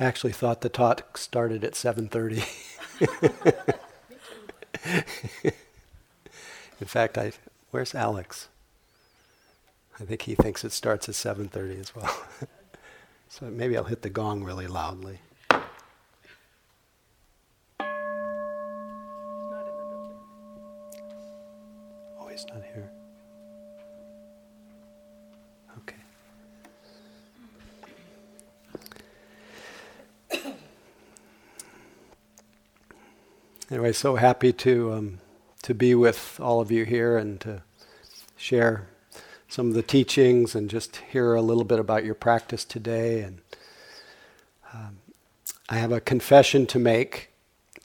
I actually thought the talk started at 7:30. In fact, I where's Alex? I think he thinks it starts at 7:30 as well. so maybe I'll hit the gong really loudly. Oh, he's not here. Anyway, so happy to um, to be with all of you here and to share some of the teachings and just hear a little bit about your practice today. And um, I have a confession to make,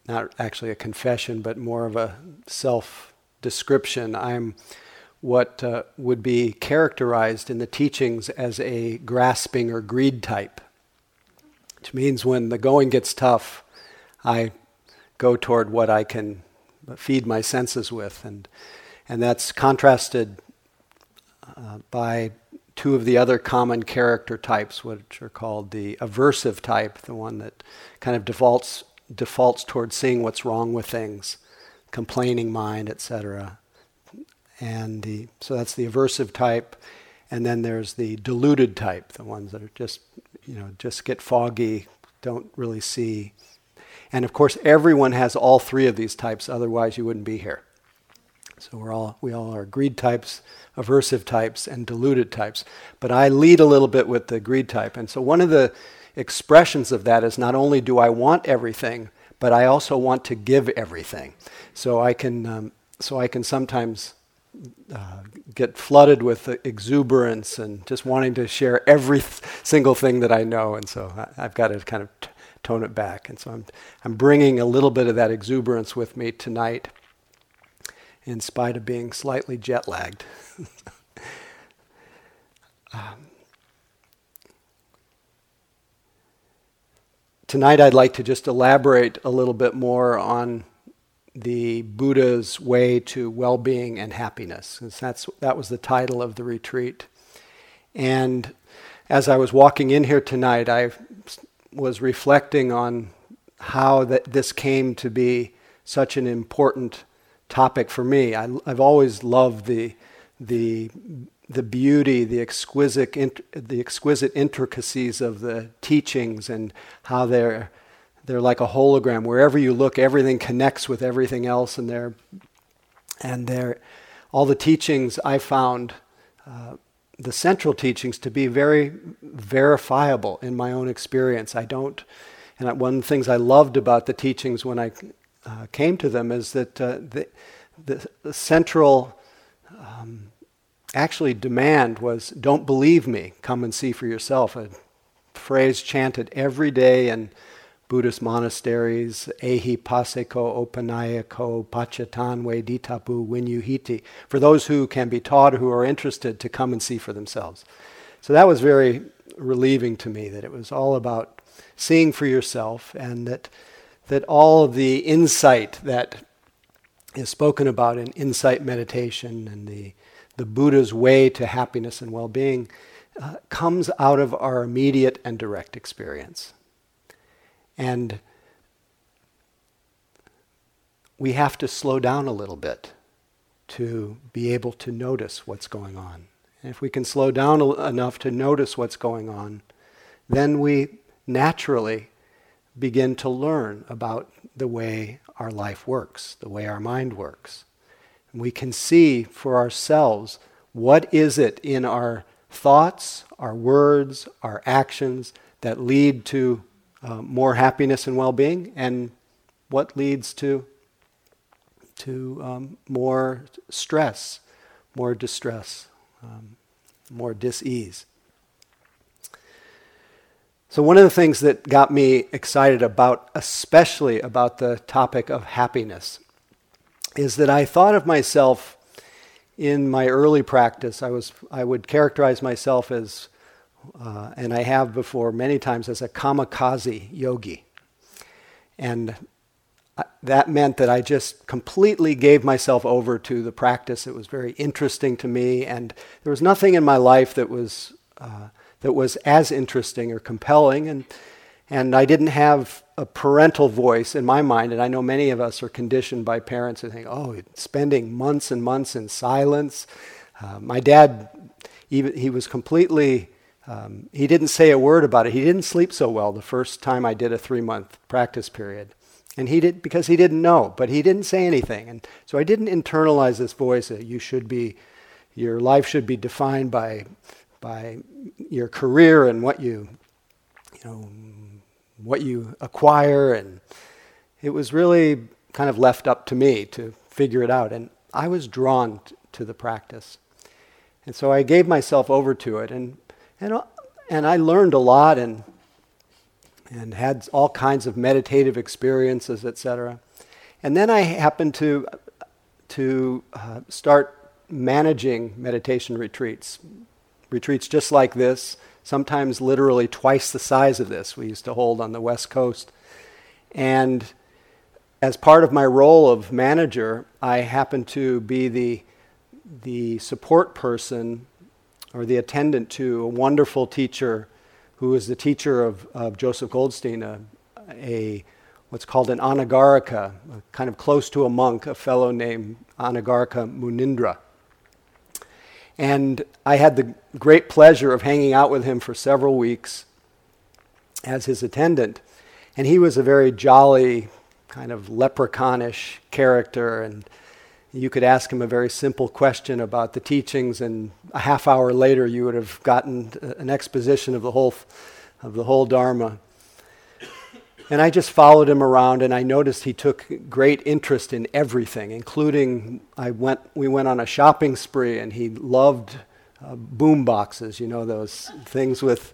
not actually a confession, but more of a self description. I'm what uh, would be characterized in the teachings as a grasping or greed type, which means when the going gets tough, I go toward what I can feed my senses with. And, and that's contrasted uh, by two of the other common character types, which are called the aversive type, the one that kind of defaults, defaults towards seeing what's wrong with things, complaining mind, etc. And the, so that's the aversive type. And then there's the deluded type, the ones that are just, you know, just get foggy, don't really see and of course, everyone has all three of these types, otherwise, you wouldn't be here. So we're all, we all are greed types, aversive types, and deluded types. But I lead a little bit with the greed type. And so one of the expressions of that is not only do I want everything, but I also want to give everything. So I can, um, so I can sometimes uh, get flooded with exuberance and just wanting to share every single thing that I know. And so I, have got to kind of t- tone it back. And so I'm, I'm bringing a little bit of that exuberance with me tonight, in spite of being slightly jet lagged. um, tonight, I'd like to just elaborate a little bit more on the Buddha's way to well being and happiness. That's, that was the title of the retreat. And as I was walking in here tonight, I was reflecting on how that this came to be such an important topic for me. I, have always loved the the the beauty, the exquisite the exquisite intricacies of the teachings and how they're they're like a hologram. Wherever you look, everything connects with everything else, and they're and they're all the teachings I found. Uh, the central teachings to be very verifiable in my own experience. I don't, and one of the things I loved about the teachings when I uh, came to them is that uh, the, the, central um, actually demand was don't believe me, come and see for yourself. A phrase chanted every day and Buddhist monasteries, Ehi Paseko Opanayako Pachatanwe Ditapu Winyuhiti, for those who can be taught who are interested to come and see for themselves. So that was very relieving to me that it was all about seeing for yourself and that, that all of the insight that is spoken about in insight meditation and the, the Buddha's way to happiness and well being uh, comes out of our immediate and direct experience. And we have to slow down a little bit to be able to notice what's going on. And if we can slow down enough to notice what's going on, then we naturally begin to learn about the way our life works, the way our mind works. And we can see for ourselves what is it in our thoughts, our words, our actions that lead to uh, more happiness and well-being, and what leads to to um, more stress, more distress, um, more dis-ease. So one of the things that got me excited about, especially about the topic of happiness, is that I thought of myself in my early practice. I was I would characterize myself as uh, and I have before many times as a kamikaze yogi. And that meant that I just completely gave myself over to the practice. It was very interesting to me, and there was nothing in my life that was uh, that was as interesting or compelling. And And I didn't have a parental voice in my mind, and I know many of us are conditioned by parents to think, oh, spending months and months in silence. Uh, my dad, even, he was completely, um, he didn't say a word about it. He didn't sleep so well the first time I did a three month practice period. And he did, because he didn't know, but he didn't say anything. And so I didn't internalize this voice that you should be, your life should be defined by, by your career and what you, you know, what you acquire. And it was really kind of left up to me to figure it out. And I was drawn t- to the practice. And so I gave myself over to it. And, and, and I learned a lot and, and had all kinds of meditative experiences, etc. And then I happened to, to uh, start managing meditation retreats. Retreats just like this, sometimes literally twice the size of this we used to hold on the West Coast. And as part of my role of manager, I happened to be the, the support person or the attendant to a wonderful teacher who was the teacher of, of Joseph Goldstein, a, a what's called an anagarika, kind of close to a monk, a fellow named Anagarika Munindra. And I had the great pleasure of hanging out with him for several weeks as his attendant. And he was a very jolly, kind of leprechaunish character. And you could ask him a very simple question about the teachings, and a half hour later, you would have gotten an exposition of the whole, of the whole Dharma. And I just followed him around, and I noticed he took great interest in everything, including I went, we went on a shopping spree, and he loved uh, boom boxes, you know, those things with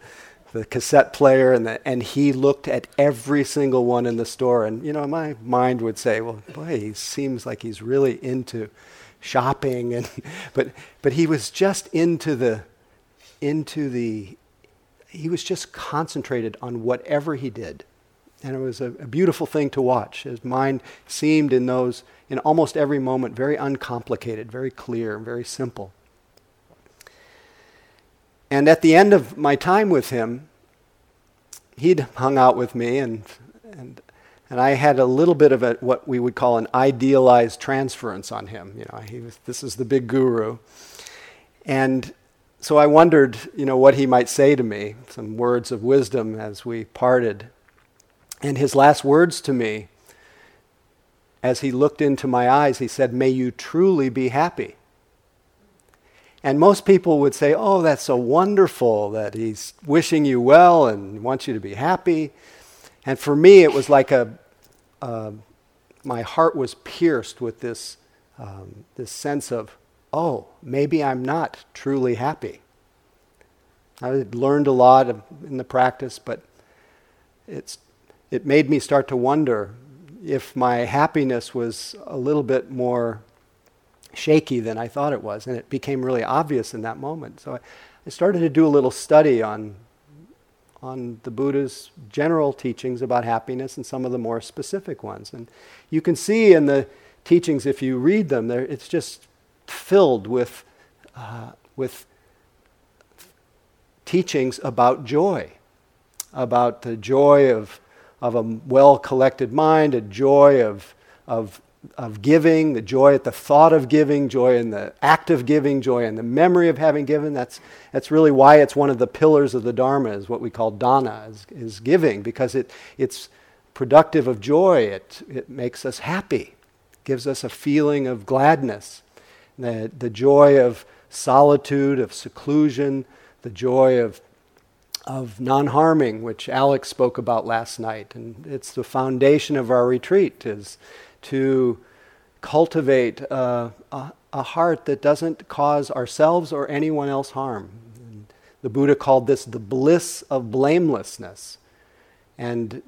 the cassette player, and, the, and he looked at every single one in the store. And, you know, my mind would say, well, boy, he seems like he's really into shopping. And, but, but he was just into the, into the, he was just concentrated on whatever he did and it was a, a, beautiful thing to watch. His mind seemed in those, in almost every moment, very uncomplicated, very clear, very simple. And at the end of my time with him, he'd hung out with me, and, and, and I had a little bit of a, what we would call an idealized transference on him. You know, he was, this is the big guru. And so I wondered, you know, what he might say to me, some words of wisdom as we parted. And his last words to me, as he looked into my eyes, he said, May you truly be happy. And most people would say, Oh, that's so wonderful that he's wishing you well and wants you to be happy. And for me, it was like a, uh, my heart was pierced with this, um, this sense of, Oh, maybe I'm not truly happy. I learned a lot of, in the practice, but it's it made me start to wonder if my happiness was a little bit more shaky than I thought it was. And it became really obvious in that moment. So I, I started to do a little study on, on the Buddha's general teachings about happiness and some of the more specific ones. And you can see in the teachings, if you read them, it's just filled with, uh, with teachings about joy, about the joy of of a well collected mind, a joy of, of, of giving, the joy at the thought of giving, joy in the act of giving, joy in the memory of having given. That's, that's really why it's one of the pillars of the Dharma, is what we call dana, is, is giving, because it, it's productive of joy. It, it makes us happy, gives us a feeling of gladness, the, the joy of solitude, of seclusion, the joy of of non harming, which Alex spoke about last night. And it's the foundation of our retreat, is to cultivate a, a, heart that doesn't cause ourselves or anyone else harm. And the Buddha called this the bliss of blamelessness. And,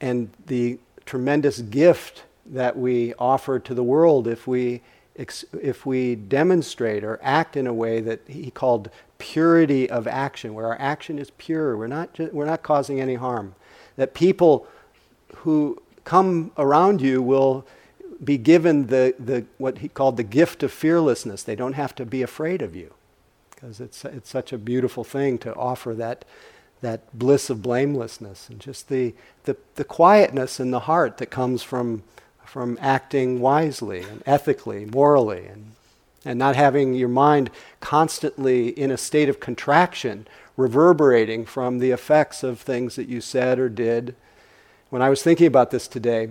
and the tremendous gift that we offer to the world if we if we demonstrate or act in a way that he called purity of action, where our action is pure, we're not, we're not causing any harm, that people who come around you will be given the, the, what he called the gift of fearlessness. They don't have to be afraid of you because it's, it's such a beautiful thing to offer that, that bliss of blamelessness, and just the, the, the quietness in the heart that comes from, from acting wisely and ethically, morally, and, and not having your mind constantly in a state of contraction, reverberating from the effects of things that you said or did. When I was thinking about this today,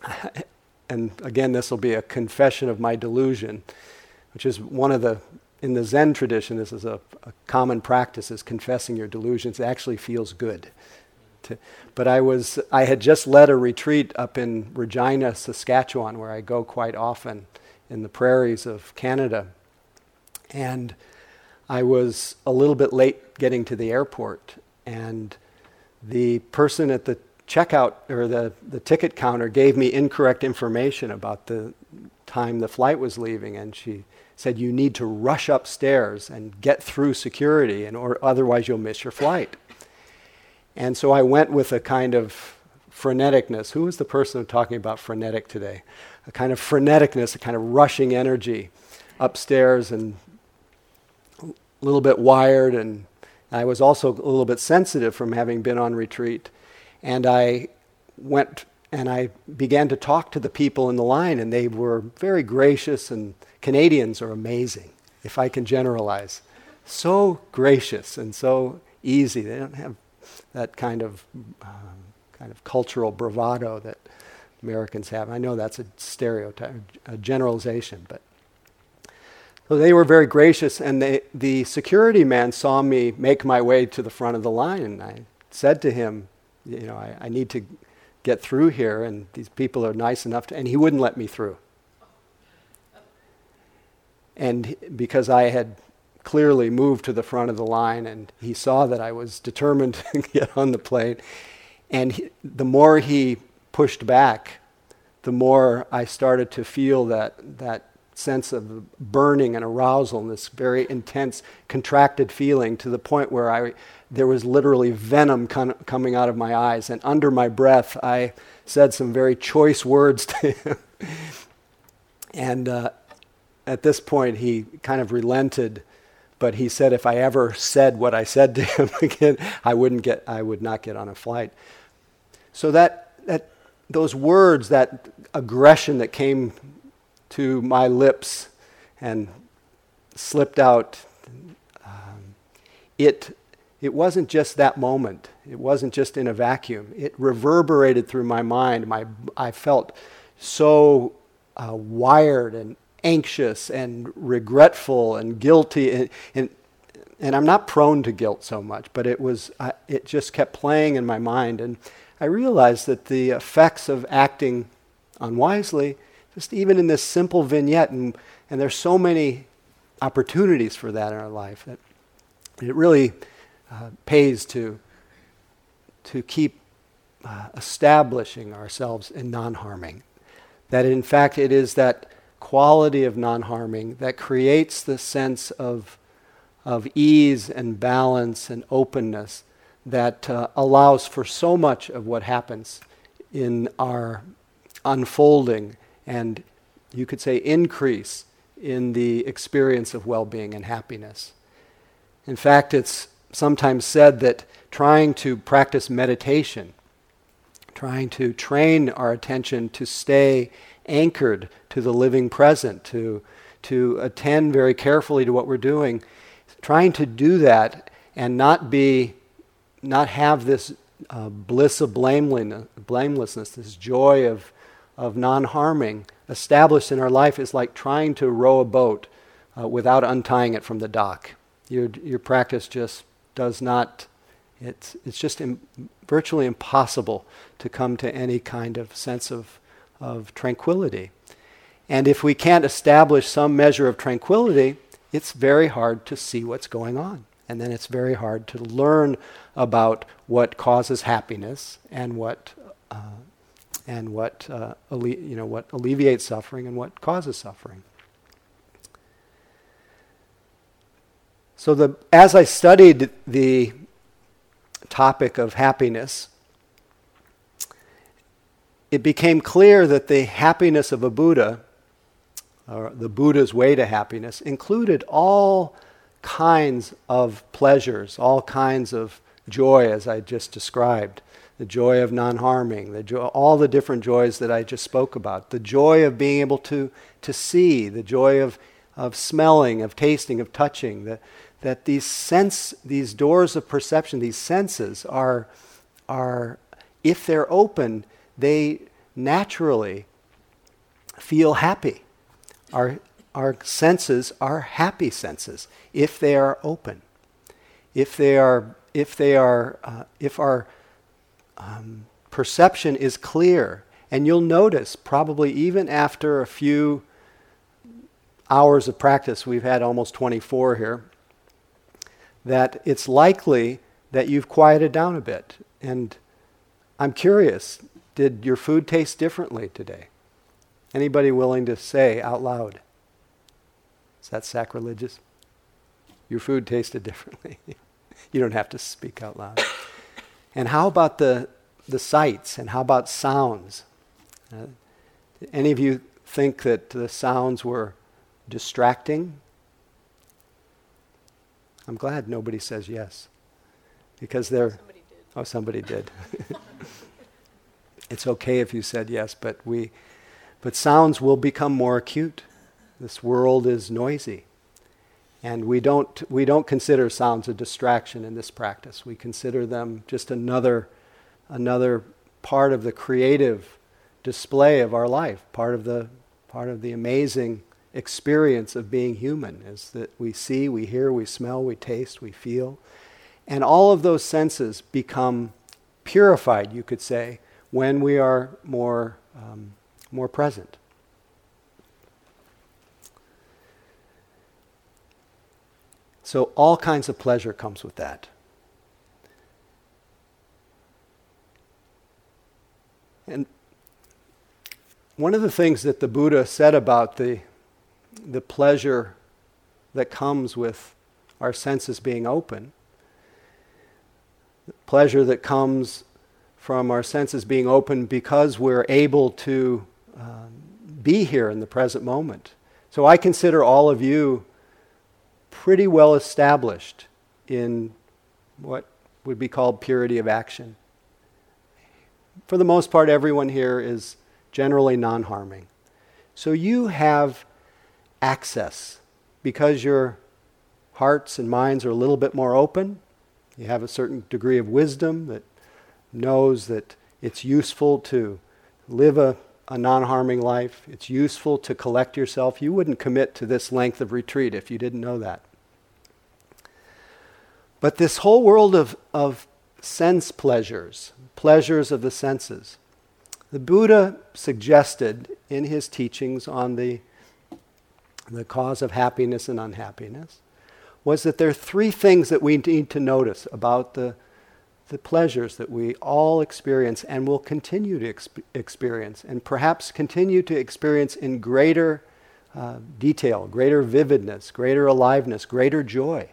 and again, this will be a confession of my delusion, which is one of the in the Zen tradition, this is a, a, common practice, is confessing your delusions. It actually feels good. To, but I was, I had just led a retreat up in Regina, Saskatchewan, where I go quite often in the prairies of Canada. And I was a little bit late getting to the airport, and the person at the checkout or the, the ticket counter gave me incorrect information about the time the flight was leaving, and she said you need to rush upstairs and get through security, and or otherwise you'll miss your flight. And so I went with a kind of freneticness. Who was the person talking about frenetic today? A kind of freneticness, a kind of rushing energy upstairs, and a little bit wired. And I was also a little bit sensitive from having been on retreat. And I went and I began to talk to the people in the line, and they were very gracious and Canadians are amazing, if I can generalize. So gracious and so easy. They don't have that kind of um, kind of cultural bravado that Americans have. I know that's a stereotype, a generalization, but so they were very gracious, and they, the security man saw me make my way to the front of the line, and I said to him, you know, I, I need to get through here, and these people are nice enough to, and he wouldn't let me through. And because I had clearly moved to the front of the line, and he saw that I was determined to get on the plane, and he, the more he pushed back, the more I started to feel that, that sense of burning and arousal and this very intense, contracted feeling to the point where I, there was literally venom con- coming out of my eyes. And under my breath, I said some very choice words to him. and uh, at this point, he kind of relented, but he said if I ever said what I said to him again, I wouldn't get, I would not get on a flight. So that, that those words, that aggression that came to my lips and slipped out, um, it, it wasn't just that moment. It wasn't just in a vacuum. It reverberated through my mind. My, I felt so uh, wired and anxious and regretful and guilty. And, and, and I'm not prone to guilt so much, but it, was, it just kept playing in my mind. And I realized that the effects of acting unwisely, just even in this simple vignette, and, and there's so many opportunities for that in our life, that it really uh, pays to, to keep uh, establishing ourselves in non harming. That in fact it is that quality of non harming that creates the sense of, of ease and balance and openness that uh, allows for so much of what happens in our unfolding and you could say increase in the experience of well being and happiness. In fact, it's sometimes said that trying to practice meditation, trying to train our attention to stay anchored to the living present, to, to attend very carefully to what we're doing, trying to do that and not be, not have this uh, bliss of blamelessness, this joy of, of non harming established in our life is like trying to row a boat uh, without untying it from the dock. Your, your practice just does not, it's, it's just Im- virtually impossible to come to any kind of sense of of tranquility. And if we can't establish some measure of tranquility, it's very hard to see what's going on. And then it's very hard to learn about what causes happiness and what, uh, and what, uh, alle- you know, what alleviates suffering and what causes suffering. So the, as I studied the topic of happiness, it became clear that the happiness of a Buddha, or the Buddha's way to happiness, included all kinds of pleasures, all kinds of joy, as I just described, the joy of non harming, the joy, all the different joys that I just spoke about, the joy of being able to, to see, the joy of, of smelling, of tasting, of touching, the, that these sense, these doors of perception, these senses are, are, if they're open, they naturally feel happy. Our, our senses are happy senses if they are open. If they are, if they are, uh, if our um, perception is clear, and you'll notice probably even after a few hours of practice, we've had almost 24 here, that it's likely that you've quieted down a bit. And I'm curious, did your food taste differently today? Anybody willing to say out loud? Is that sacrilegious? Your food tasted differently. you don't have to speak out loud. And how about the, the sights and how about sounds? Uh, any of you think that the sounds were distracting? I'm glad nobody says yes. Because they're. Somebody oh, somebody did. it's okay if you said yes, but we. But sounds will become more acute. This world is noisy. And we don't, we don't consider sounds a distraction in this practice. We consider them just another, another part of the creative display of our life, part of the, part of the amazing experience of being human is that we see, we hear, we smell, we taste, we feel. And all of those senses become purified, you could say, when we are more, um, more present. So, all kinds of pleasure comes with that. And one of the things that the Buddha said about the the pleasure that comes with our senses being open, pleasure that comes from our senses being open because we're able to um, be here in the present moment. So I consider all of you pretty well established in what would be called purity of action. For the most part, everyone here is generally non harming. So you have access. Because your hearts and minds are a little bit more open, you have a certain degree of wisdom that knows that it's useful to live a, a non harming life, it's useful to collect yourself. You wouldn't commit to this length of retreat if you didn't know that. But this whole world of, of sense pleasures, pleasures of the senses, the Buddha suggested in his teachings on the the cause of happiness and unhappiness, was that there are three things that we need to notice about the, the pleasures that we all experience and will continue to exp- experience, and perhaps continue to experience in greater uh, detail, greater vividness, greater aliveness, greater joy.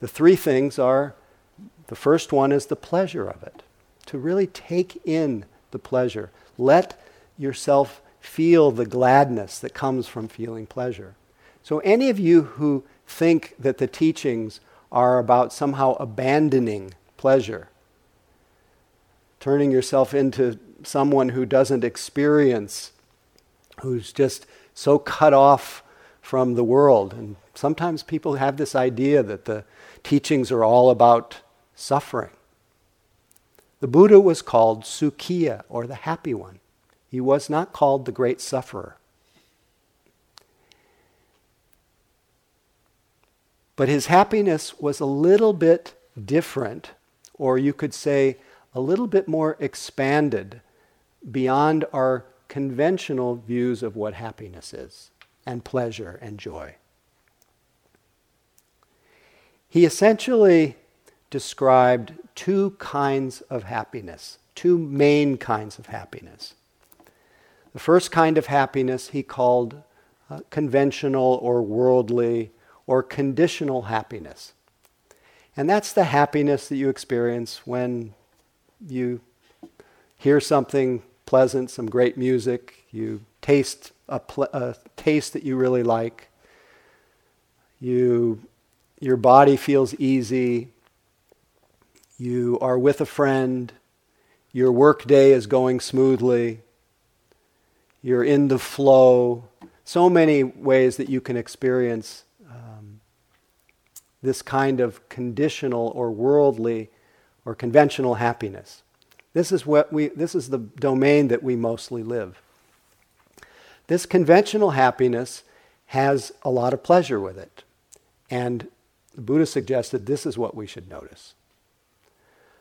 The three things are the first one is the pleasure of it, to really take in the pleasure. Let yourself feel the gladness that comes from feeling pleasure. So, any of you who think that the teachings are about somehow abandoning pleasure, turning yourself into someone who doesn't experience, who's just so cut off from the world. And sometimes people have this idea that the teachings are all about suffering. The Buddha was called Sukhiya, or the happy one. He was not called the great sufferer. But his happiness was a little bit different, or you could say a little bit more expanded beyond our conventional views of what happiness is, and pleasure and joy. He essentially described two kinds of happiness, two main kinds of happiness. The first kind of happiness he called uh, conventional or worldly or conditional happiness. And that's the happiness that you experience when you hear something pleasant, some great music, you taste a, pl- a taste that you really like, you, your body feels easy, you are with a friend, your work day is going smoothly, you're in the flow. So many ways that you can experience um, this kind of conditional or worldly or conventional happiness. This is, what we, this is the domain that we mostly live. This conventional happiness has a lot of pleasure with it. And the Buddha suggested this is what we should notice.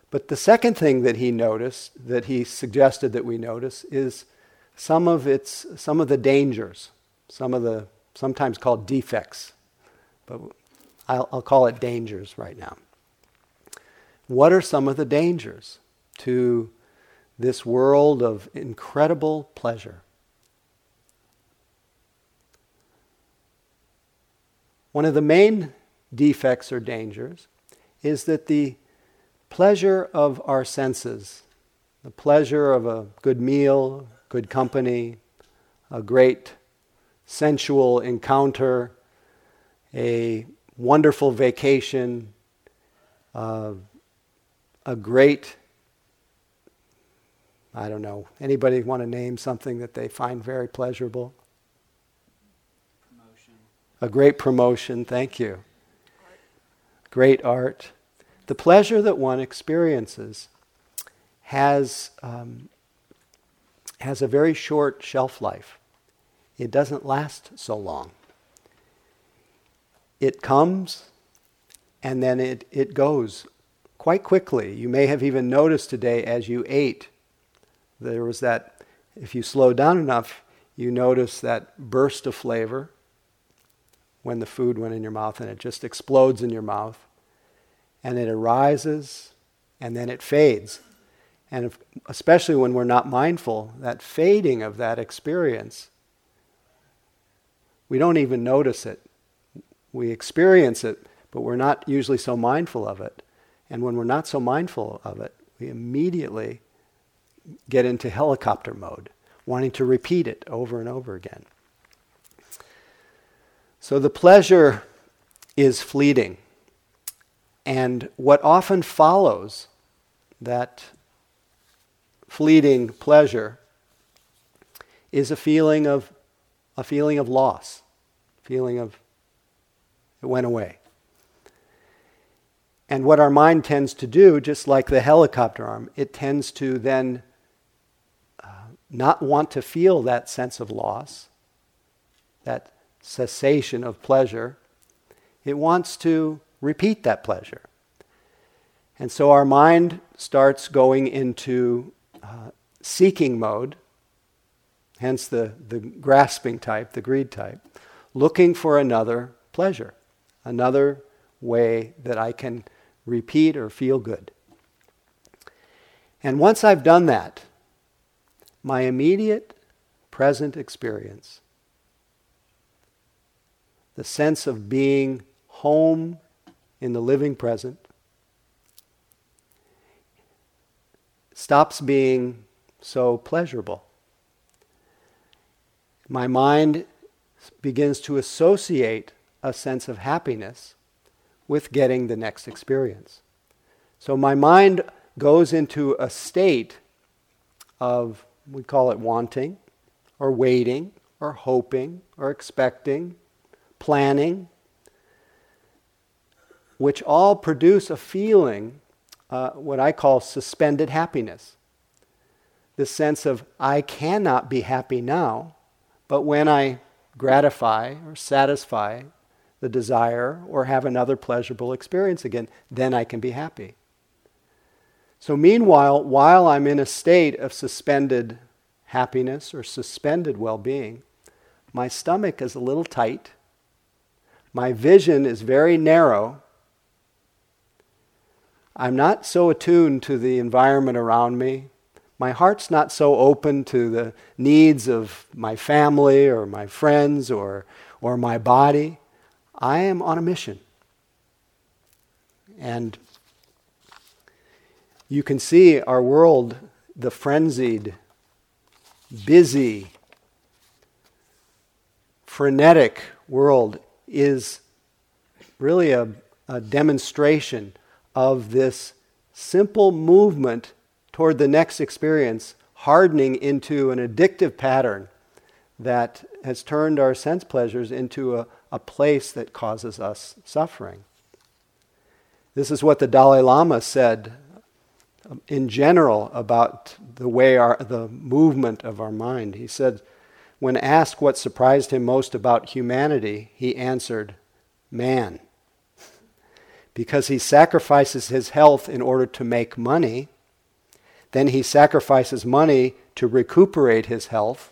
But the second thing that he noticed, that he suggested that we notice, is some of its, some of the dangers, some of the sometimes called defects, but I'll, I'll call it dangers right now. What are some of the dangers to this world of incredible pleasure? One of the main defects or dangers is that the pleasure of our senses, the pleasure of a good meal, good company, a great sensual encounter, a wonderful vacation, uh, a great, I don't know, anybody want to name something that they find very pleasurable? a great promotion, thank you. Great art. The pleasure that one experiences has, um, has a very short shelf life. It doesn't last so long. It comes and then it, it goes quite quickly. You may have even noticed today as you ate, there was that, if you slow down enough, you notice that burst of flavor when the food went in your mouth and it just explodes in your mouth. And it arises and then it fades. And if, especially when we're not mindful, that fading of that experience, we don't even notice it. We experience it, but we're not usually so mindful of it. And when we're not so mindful of it, we immediately get into helicopter mode, wanting to repeat it over and over again. So the pleasure is fleeting. And what often follows that fleeting pleasure is a feeling of a feeling of loss, feeling of it went away. And what our mind tends to do, just like the helicopter arm, it tends to then uh, not want to feel that sense of loss, that cessation of pleasure, it wants to repeat that pleasure. And so our mind starts going into uh, seeking mode, hence the, the grasping type, the greed type, looking for another pleasure, another way that I can repeat or feel good. And once I've done that, my immediate present experience the sense of being home in the living present, stops being so pleasurable. My mind begins to associate a sense of happiness with getting the next experience. So my mind goes into a state of, we call it wanting, or waiting, or hoping, or expecting, planning, which all produce a feeling, uh, what I call suspended happiness. The sense of, I cannot be happy now, but when I gratify or satisfy the desire or have another pleasurable experience again, then I can be happy. So, meanwhile, while I'm in a state of suspended happiness or suspended well being, my stomach is a little tight my vision is very narrow. I'm not so attuned to the environment around me. My heart's not so open to the needs of my family or my friends or, or my body. I am on a mission. And you can see our world, the frenzied, busy, frenetic world is really a, a demonstration of this simple movement toward the next experience hardening into an addictive pattern that has turned our sense pleasures into a, a place that causes us suffering. This is what the Dalai Lama said um, in general about the way our, the movement of our mind. He said, when asked what surprised him most about humanity, he answered, man. Because he sacrifices his health in order to make money, then he sacrifices money to recuperate his health,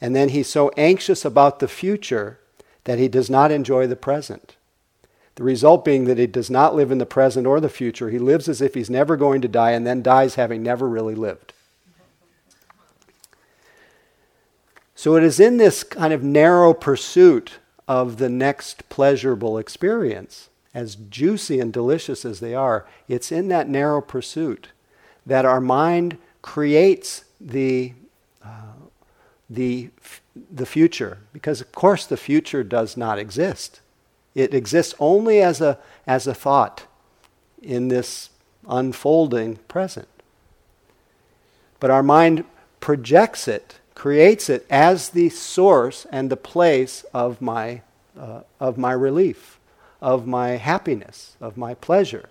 and then he's so anxious about the future that he does not enjoy the present. The result being that he does not live in the present or the future. He lives as if he's never going to die and then dies having never really lived. So it is in this kind of narrow pursuit of the next pleasurable experience, as juicy and delicious as they are, it's in that narrow pursuit that our mind creates the, uh, the, the future. Because, of course, the future does not exist. It exists only as a, as a thought in this unfolding present. But our mind projects it, creates it as the source and the place of my, uh, of my relief, of my happiness, of my pleasure,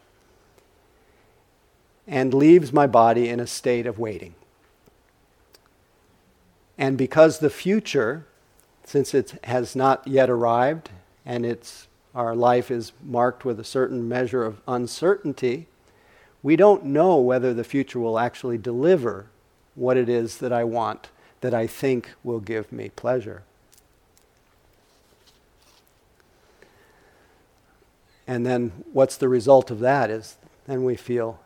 and leaves my body in a state of waiting. And because the future, since it has not yet arrived and it's our life is marked with a certain measure of uncertainty, we don't know whether the future will actually deliver what it is that I want, that I think will give me pleasure. And then what's the result of that is then we feel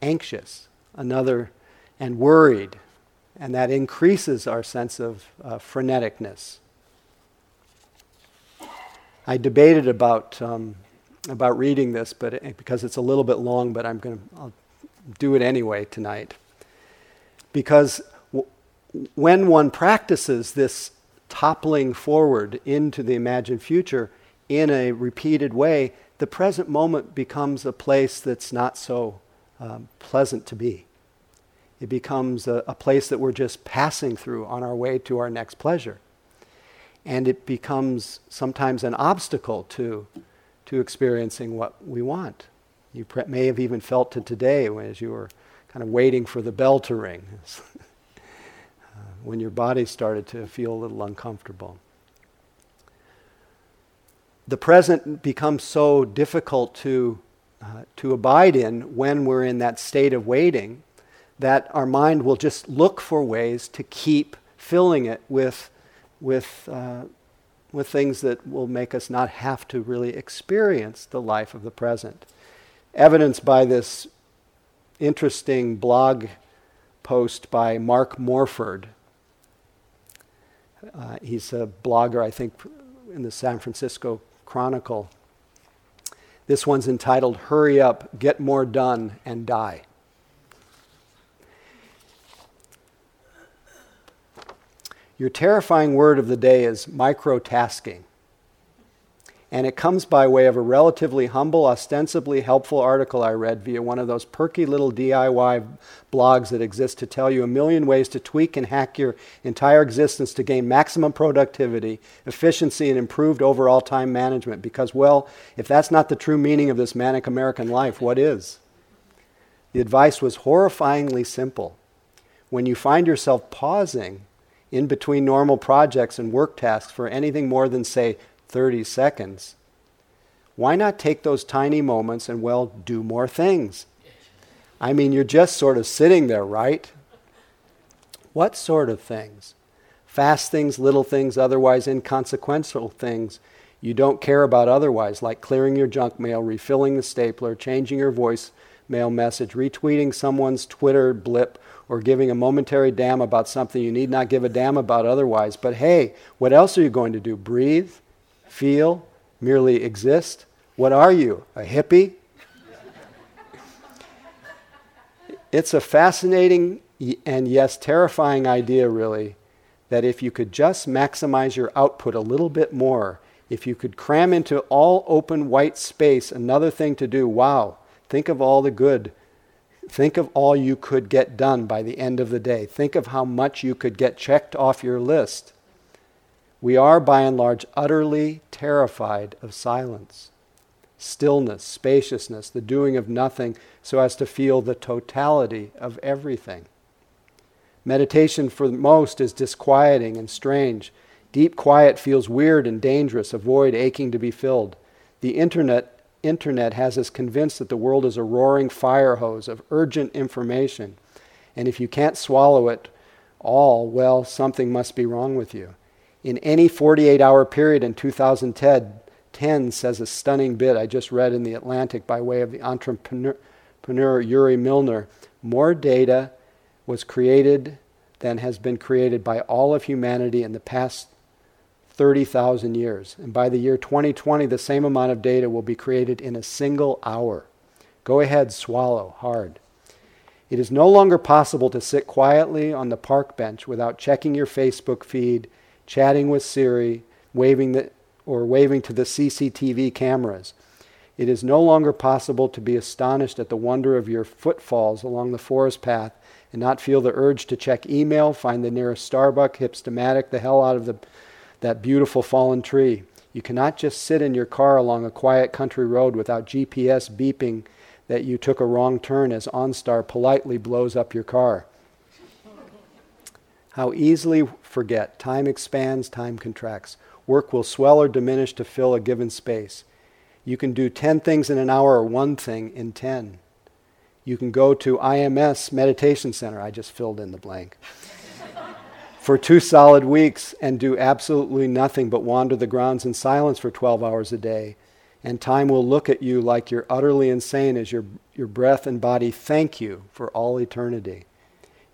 anxious, another, and worried. And that increases our sense of uh, freneticness. I debated about um, about reading this, but it, because it's a little bit long, but I'm going to do it anyway tonight. Because w- when one practices this toppling forward into the imagined future in a repeated way, the present moment becomes a place that's not so um, pleasant to be. It becomes a, a place that we're just passing through on our way to our next pleasure and it becomes sometimes an obstacle to, to experiencing what we want. You pre- may have even felt it today as you were kind of waiting for the bell to ring, uh, when your body started to feel a little uncomfortable. The present becomes so difficult to, uh, to abide in when we're in that state of waiting that our mind will just look for ways to keep filling it with with, uh, with things that will make us not have to really experience the life of the present. Evidenced by this interesting blog post by Mark Morford. Uh, he's a blogger, I think, in the San Francisco Chronicle. This one's entitled Hurry Up, Get More Done, and Die. Your terrifying word of the day is microtasking. And it comes by way of a relatively humble, ostensibly helpful article I read via one of those perky little DIY blogs that exist to tell you a million ways to tweak and hack your entire existence to gain maximum productivity, efficiency, and improved overall time management. Because, well, if that's not the true meaning of this manic American life, what is? The advice was horrifyingly simple. When you find yourself pausing, in between normal projects and work tasks for anything more than, say, 30 seconds, why not take those tiny moments and, well, do more things? I mean, you're just sort of sitting there, right? What sort of things? Fast things, little things, otherwise inconsequential things you don't care about otherwise, like clearing your junk mail, refilling the stapler, changing your voice mail message, retweeting someone's Twitter blip, or giving a momentary damn about something you need not give a damn about otherwise. But hey, what else are you going to do? Breathe? Feel? Merely exist? What are you? A hippie? it's a fascinating and yes, terrifying idea, really, that if you could just maximize your output a little bit more, if you could cram into all open white space another thing to do, wow, think of all the good Think of all you could get done by the end of the day. Think of how much you could get checked off your list. We are, by and large, utterly terrified of silence, stillness, spaciousness, the doing of nothing so as to feel the totality of everything. Meditation for most is disquieting and strange. Deep quiet feels weird and dangerous, a void aching to be filled. The internet, internet has us convinced that the world is a roaring fire hose of urgent information. And if you can't swallow it all, well, something must be wrong with you. In any 48 hour period in 2010, says a stunning bit I just read in The Atlantic by way of the entrepreneur Yuri Milner, more data was created than has been created by all of humanity in the past 30,000 years. And by the year 2020, the same amount of data will be created in a single hour. Go ahead, swallow hard. It is no longer possible to sit quietly on the park bench without checking your Facebook feed, chatting with Siri, waving the, or waving to the CCTV cameras. It is no longer possible to be astonished at the wonder of your footfalls along the forest path and not feel the urge to check email, find the nearest Starbucks, hipstamatic the hell out of the, that beautiful fallen tree. You cannot just sit in your car along a quiet country road without GPS beeping that you took a wrong turn as OnStar politely blows up your car. How easily forget. Time expands, time contracts. Work will swell or diminish to fill a given space. You can do 10 things in an hour or one thing in 10. You can go to IMS Meditation Center, I just filled in the blank, for two solid weeks and do absolutely nothing but wander the grounds in silence for 12 hours a day. And time will look at you like you're utterly insane as your, your breath and body thank you for all eternity.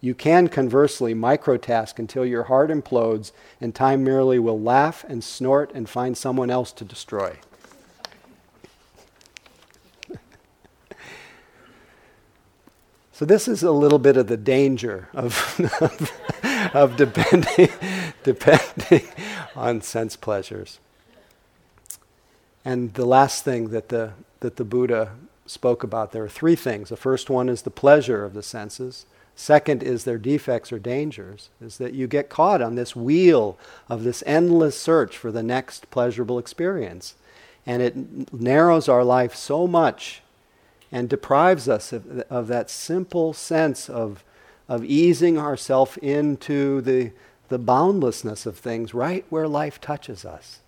You can conversely microtask until your heart implodes and time merely will laugh and snort and find someone else to destroy. So this is a little bit of the danger of, of, depending, depending on sense pleasures. And the last thing that the, that the Buddha spoke about, there are three things. The first one is the pleasure of the senses. Second is their defects or dangers, is that you get caught on this wheel of this endless search for the next pleasurable experience. And it narrows our life so much and deprives us of, of that simple sense of, of easing ourselves into the, the boundlessness of things right where life touches us.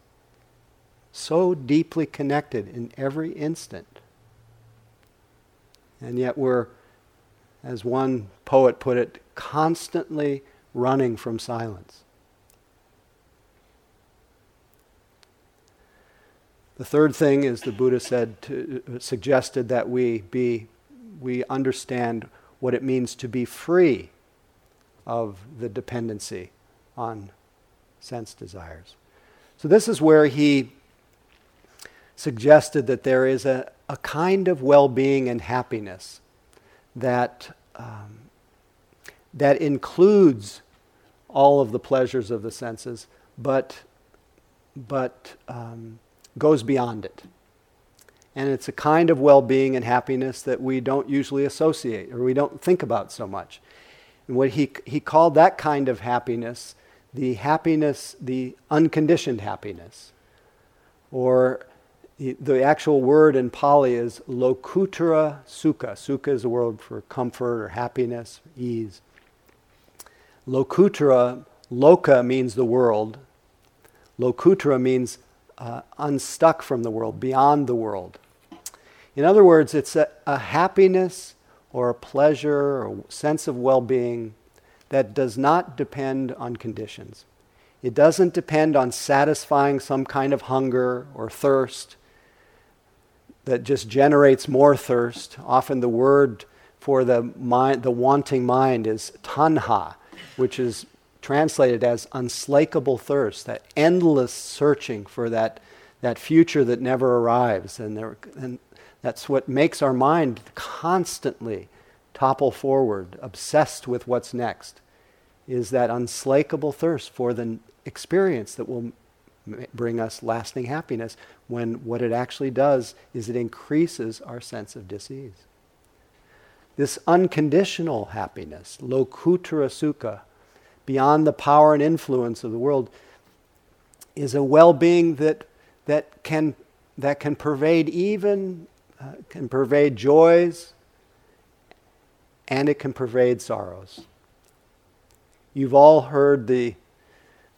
So deeply connected in every instant. And yet we're, as one poet put it, constantly running from silence. The third thing is the Buddha said to, suggested that we be we understand what it means to be free of the dependency on sense desires. So this is where he suggested that there is a, a kind of well-being and happiness that um, that includes all of the pleasures of the senses, but but um, goes beyond it. And it's a kind of well being and happiness that we don't usually associate or we don't think about so much. And what he, he called that kind of happiness the happiness, the unconditioned happiness. Or the actual word in Pali is lokuttara sukha. Sukha is a word for comfort or happiness, ease. Lokuttara, loka means the world. Lokuttara means uh, unstuck from the world, beyond the world. In other words, it's a, a happiness or a pleasure or sense of well being that does not depend on conditions. It doesn't depend on satisfying some kind of hunger or thirst that just generates more thirst. Often the word for the mind, the wanting mind is tanha, which is translated as unslakable thirst, that endless searching for that, that future that never arrives. And, there, and that's what makes our mind constantly topple forward, obsessed with what's next, is that unslakable thirst for the experience that will bring us lasting happiness when what it actually does is it increases our sense of disease. this unconditional happiness, lokuttara sukha, beyond the power and influence of the world, is a well-being that that can that can pervade even uh, can pervade joys and it can pervade sorrows. You've all heard the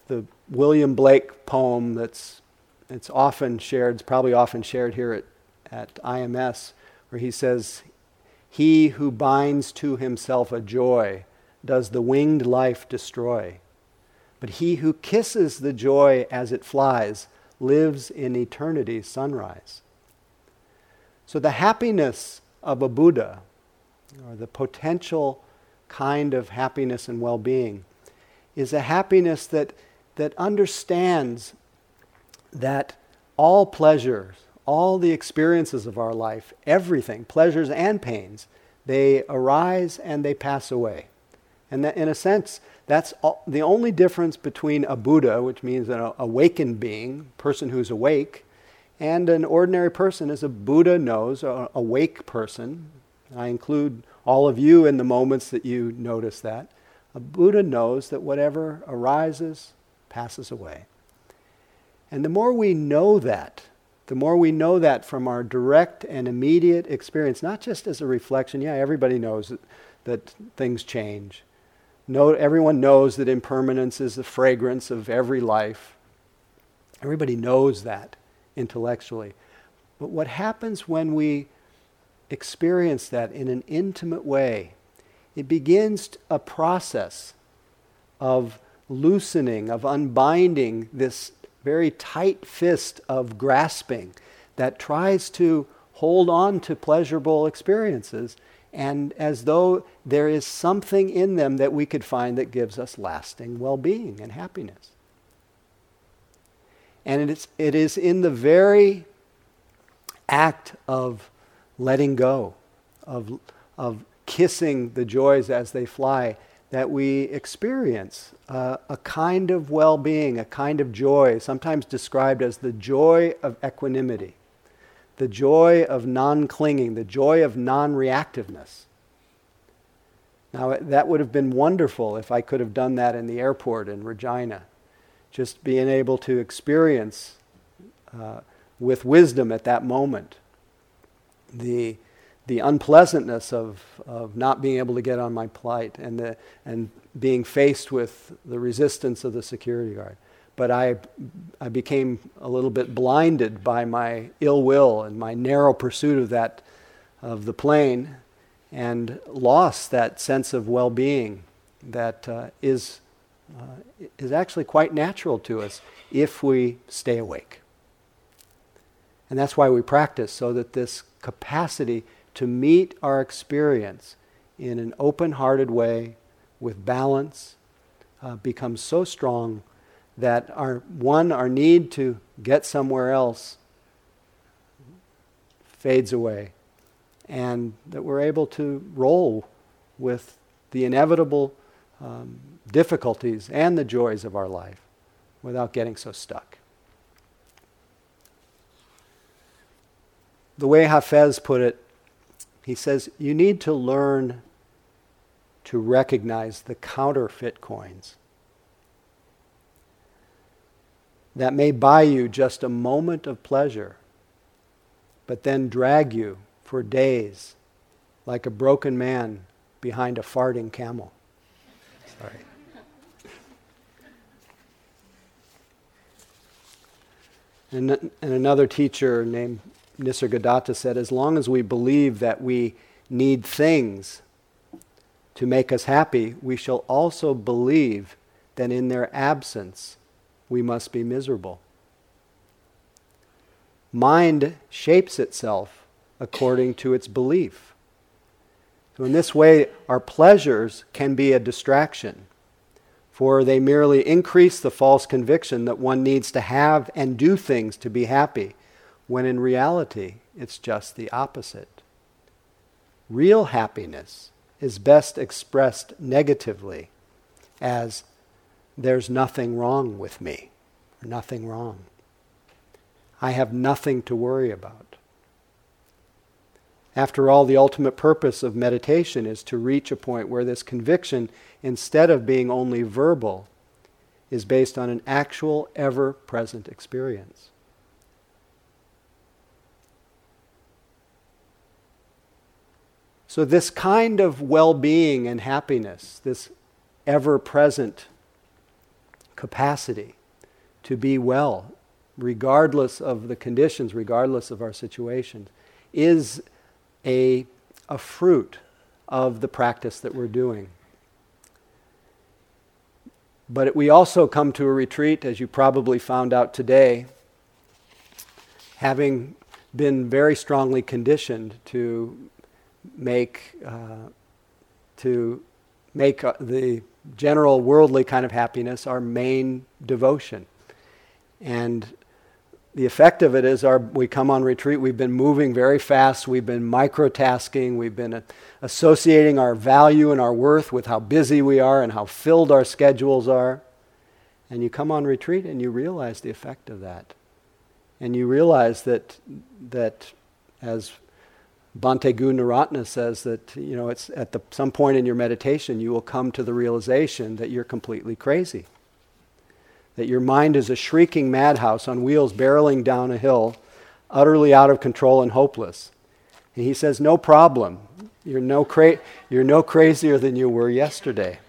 the William Blake poem that's it's often shared, it's probably often shared here at, at IMS, where he says, He who binds to himself a joy does the winged life destroy. But he who kisses the joy as it flies lives in eternity's sunrise. So the happiness of a Buddha, or the potential kind of happiness and well being, is a happiness that, that understands that all pleasures, all the experiences of our life, everything, pleasures and pains, they arise and they pass away. And that, in a sense, that's all, the only difference between a Buddha, which means an awakened being, person who's awake, and an ordinary person is a Buddha knows, a awake person. I include all of you in the moments that you notice that. A Buddha knows that whatever arises passes away. And the more we know that, the more we know that from our direct and immediate experience, not just as a reflection, yeah, everybody knows that, that things change. No, everyone knows that impermanence is the fragrance of every life. Everybody knows that intellectually. But what happens when we experience that in an intimate way? It begins a process of loosening, of unbinding this very tight fist of grasping that tries to hold on to pleasurable experiences and as though there is something in them that we could find that gives us lasting well being and happiness. And it's, it is in the very act of letting go, of, of kissing the joys as they fly, that we experience uh, a kind of well being, a kind of joy, sometimes described as the joy of equanimity, the joy of non clinging, the joy of non reactiveness. Now, that would have been wonderful if I could have done that in the airport in Regina. Just being able to experience uh, with wisdom at that moment the the unpleasantness of, of not being able to get on my flight and, the, and being faced with the resistance of the security guard. But I, I became a little bit blinded by my ill will and my narrow pursuit of that, of the plane, and lost that sense of well being that uh, is uh, is actually quite natural to us if we stay awake. And that's why we practice, so that this capacity to meet our experience in an open hearted way with balance uh, becomes so strong that our one our need to get somewhere else fades away and that we're able to roll with the inevitable um, difficulties and the joys of our life without getting so stuck. The way Hafez put it he says you need to learn to recognize the counterfeit coins that may buy you just a moment of pleasure, but then drag you for days like a broken man behind a farting camel. Sorry. And, and another teacher named Nisargadatta said, as long as we believe that we need things to make us happy, we shall also believe that in their absence we must be miserable. Mind shapes itself according to its belief. So, in this way, our pleasures can be a distraction, for they merely increase the false conviction that one needs to have and do things to be happy when in reality it's just the opposite. Real happiness is best expressed negatively as there's nothing wrong with me, nothing wrong. I have nothing to worry about. After all, the ultimate purpose of meditation is to reach a point where this conviction, instead of being only verbal, is based on an actual, ever present experience. So, this kind of well being and happiness, this ever present capacity to be well, regardless of the conditions, regardless of our situations, is a, a fruit of the practice that we're doing. But we also come to a retreat, as you probably found out today, having been very strongly conditioned to make uh, to make uh, the general worldly kind of happiness our main devotion. And the effect of it is our, we come on retreat, we've been moving very fast, we've been microtasking, we've been associating our value and our worth with how busy we are and how filled our schedules are. And you come on retreat and you realize the effect of that. And you realize that, that as Bhante Gunaratana says that you know it's at the, some point in your meditation you will come to the realization that you're completely crazy. That your mind is a shrieking madhouse on wheels barreling down a hill, utterly out of control and hopeless. And he says, No problem. You're no, cra- you're no crazier than you were yesterday.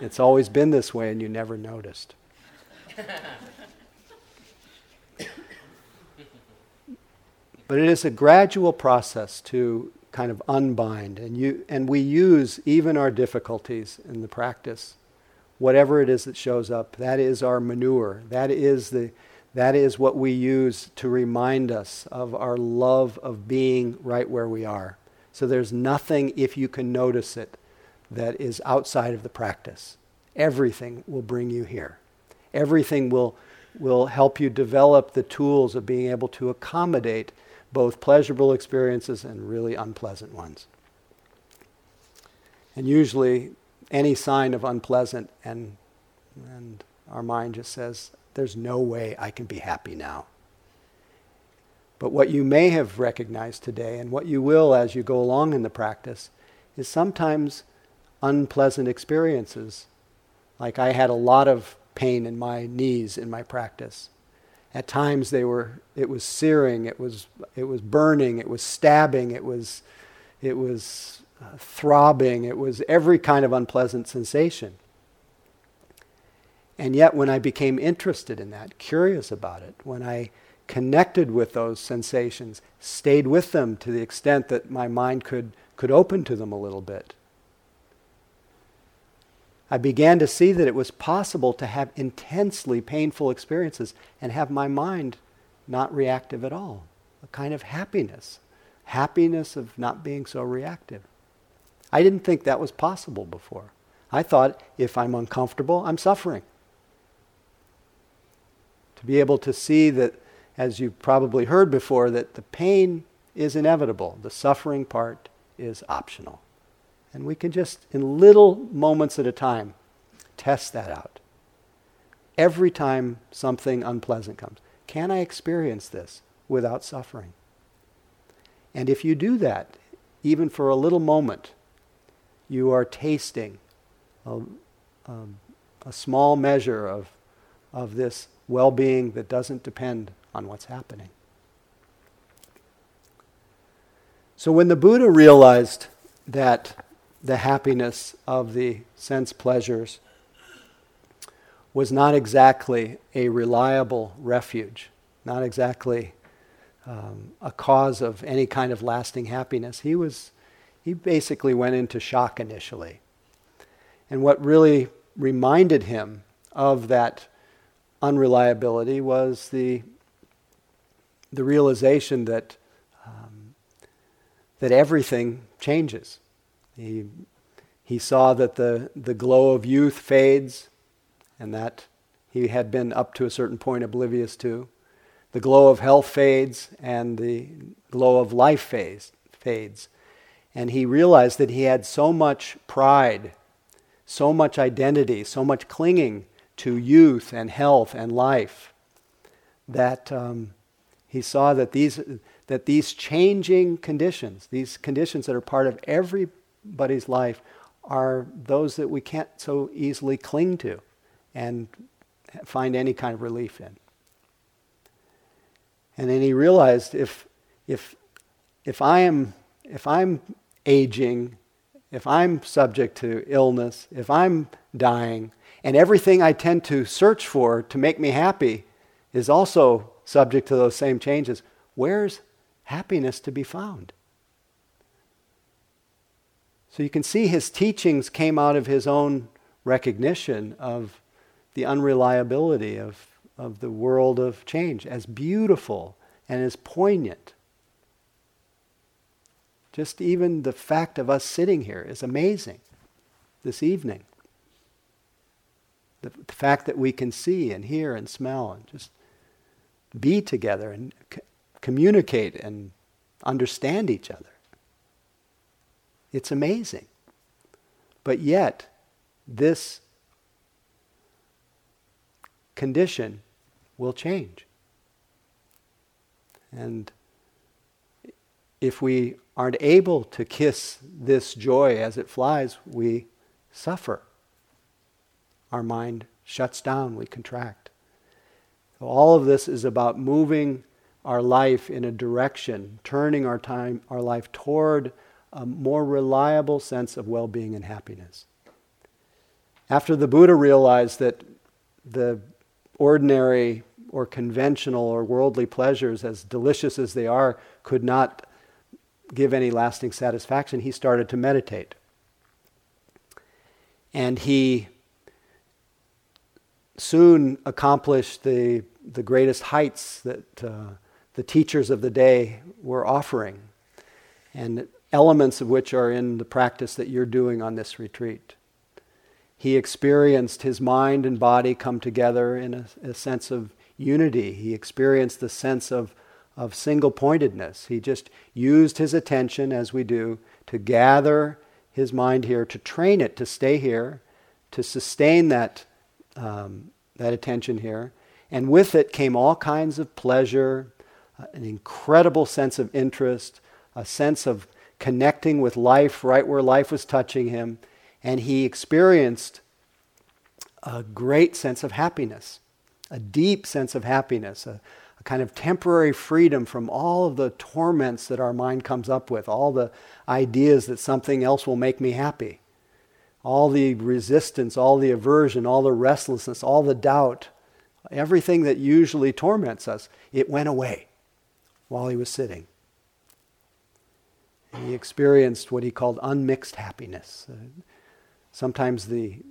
It's always been this way and you never noticed. But it is a gradual process to kind of unbind. And, you, and we use even our difficulties in the practice. Whatever it is that shows up, that is our manure. That is, the, that is what we use to remind us of our love of being right where we are. So there's nothing, if you can notice it, that is outside of the practice. Everything will bring you here. Everything will, will help you develop the tools of being able to accommodate both pleasurable experiences and really unpleasant ones. And usually, any sign of unpleasant, and, and our mind just says, There's no way I can be happy now. But what you may have recognized today, and what you will as you go along in the practice, is sometimes unpleasant experiences. Like I had a lot of pain in my knees in my practice. At times they were, it was searing, it was, it was burning, it was stabbing, it was, it was uh, throbbing, it was every kind of unpleasant sensation. And yet, when I became interested in that, curious about it, when I connected with those sensations, stayed with them to the extent that my mind could, could open to them a little bit, I began to see that it was possible to have intensely painful experiences and have my mind not reactive at all. A kind of happiness. Happiness of not being so reactive. I didn't think that was possible before. I thought if I'm uncomfortable, I'm suffering. To be able to see that, as you've probably heard before, that the pain is inevitable, the suffering part is optional. And we can just, in little moments at a time, test that out. Every time something unpleasant comes, can I experience this without suffering? And if you do that, even for a little moment, you are tasting a, a, a small measure of, of this well being that doesn't depend on what's happening. So when the Buddha realized that the happiness of the sense pleasures was not exactly a reliable refuge, not exactly um, a cause of any kind of lasting happiness. He was, he basically went into shock initially. And what really reminded him of that unreliability was the, the realization that, um, that everything changes. He, he saw that the, the glow of youth fades, and that he had been up to a certain point oblivious to. The glow of health fades, and the glow of life fades. fades. And he realized that he had so much pride, so much identity, so much clinging to youth and health and life that um, he saw that these, that these changing conditions, these conditions that are part of everybody's life, are those that we can't so easily cling to and find any kind of relief in. And then he realized if, if, if, I am, if I'm aging, if I'm subject to illness, if I'm dying, and everything I tend to search for to make me happy is also subject to those same changes, where's happiness to be found? So you can see his teachings came out of his own recognition of the unreliability of, of the world of change as beautiful and as poignant. Just even the fact of us sitting here is amazing this evening. The, the fact that we can see and hear and smell and just be together and c- communicate and understand each other. It's amazing. But yet, this condition will change. And if we aren't able to kiss this joy as it flies, we suffer. Our mind shuts down, we contract. All of this is about moving our life in a direction, turning our time, our life toward a more reliable sense of well being and happiness. After the Buddha realized that the ordinary or conventional or worldly pleasures, as delicious as they are, could not give any lasting satisfaction, he started to meditate. And he soon accomplished the, the greatest heights that uh, the teachers of the day were offering. And elements of which are in the practice that you're doing on this retreat. He experienced his mind and body come together in a, a sense of unity. He experienced the sense of, of single pointedness. He just used his attention, as we do, to gather his mind here, to train it to stay here, to sustain that, um, that attention here. And with it came all kinds of pleasure, uh, an incredible sense of interest, a sense of connecting with life right where life was touching him, and he experienced a great sense of happiness, a deep sense of happiness, a, a, kind of temporary freedom from all of the torments that our mind comes up with, all the ideas that something else will make me happy, all the resistance, all the aversion, all the restlessness, all the doubt, everything that usually torments us. It went away while he was sitting. He experienced what he called unmixed happiness. Uh, sometimes the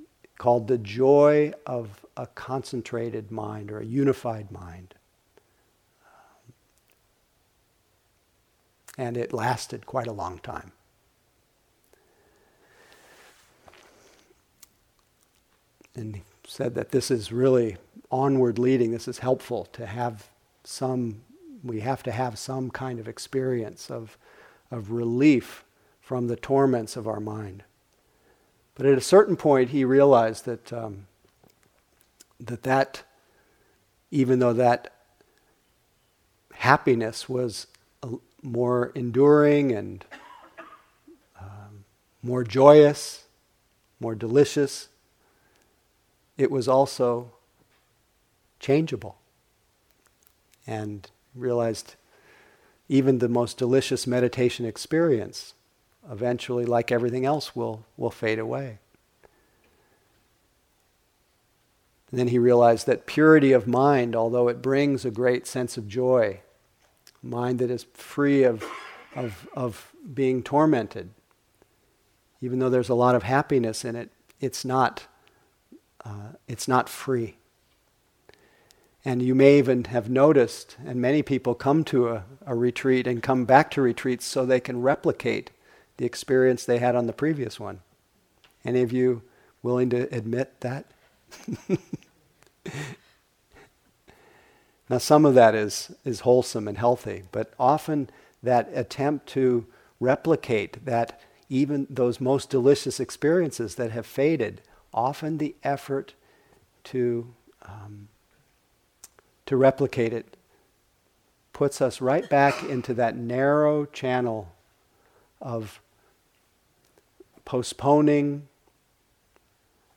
called the joy of a concentrated mind or a unified mind. And it lasted quite a long time. And he said that this is really onward leading, this is helpful to have some, we have to have some kind of experience of of relief from the torments of our mind. But at a certain point, he realized that um, that, that, even though that happiness was more enduring and um, more joyous, more delicious, it was also changeable. And realized even the most delicious meditation experience eventually, like everything else, will, will fade away. And then he realized that purity of mind, although it brings a great sense of joy, mind that is free of, of, of being tormented, even though there's a lot of happiness in it, it's not, uh, it's not free. And you may even have noticed, and many people come to a, a, retreat and come back to retreats so they can replicate the experience they had on the previous one. Any of you willing to admit that? now, some of that is, is wholesome and healthy, but often that attempt to replicate that, even those most delicious experiences that have faded, often the effort to um, to replicate it puts us right back into that narrow channel of postponing,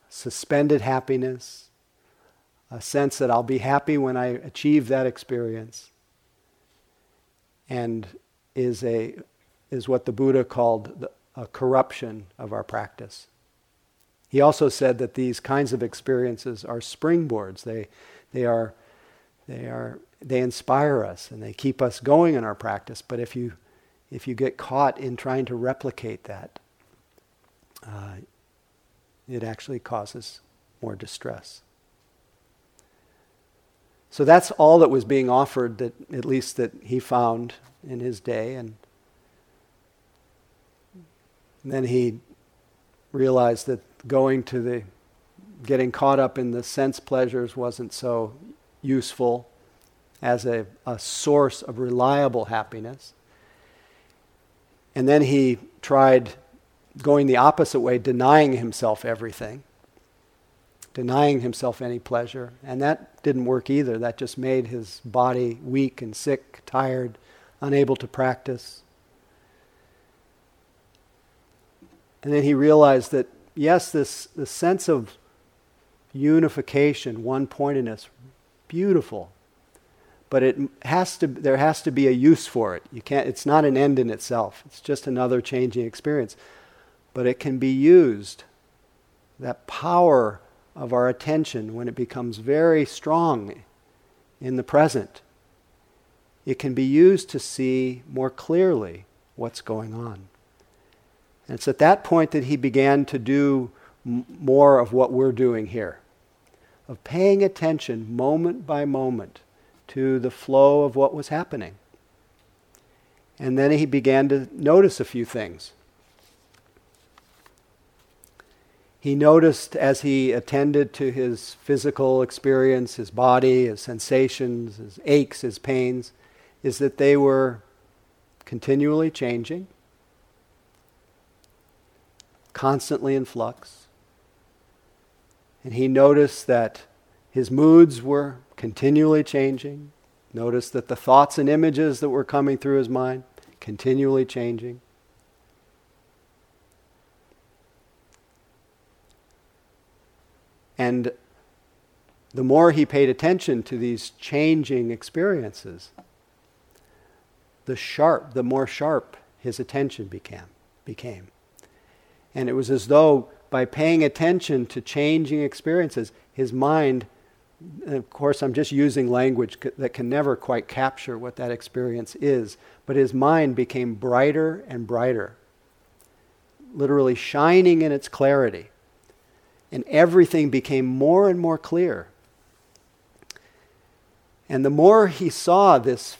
suspended happiness, a sense that I'll be happy when I achieve that experience, and is, a, is what the Buddha called the, a corruption of our practice. He also said that these kinds of experiences are springboards. They, they, are, they, are, they inspire us and they keep us going in our practice. But if you, if you get caught in trying to replicate that, uh, it actually causes more distress. So that's all that was being offered, that at least that he found in his day, and then he realized that going to the, getting caught up in the sense pleasures wasn't so useful as a, a source of reliable happiness. And then he tried going the opposite way, denying himself everything, denying himself any pleasure. And that didn't work either. That just made his body weak and sick, tired, unable to practice. And then he realized that yes, this, this sense of unification, one pointedness, beautiful. But it has to, there has to be a use for it. You can't, it's not an end in itself, it's just another changing experience. But it can be used, that power of our attention, when it becomes very strong in the present, it can be used to see more clearly what's going on. And it's at that point that he began to do m- more of what we're doing here of paying attention moment by moment to the flow of what was happening. And then he began to notice a few things. He noticed as he attended to his physical experience, his body, his sensations, his aches, his pains, is that they were continually changing constantly in flux. And he noticed that his moods were continually changing. Noticed that the thoughts and images that were coming through his mind continually changing. And the more he paid attention to these changing experiences, the sharp, the more sharp his attention became. became. And it was as though by paying attention to changing experiences, his mind, of course, I'm just using language that can never quite capture what that experience is, but his mind became brighter and brighter, literally shining in its clarity. And everything became more and more clear. And the more he saw this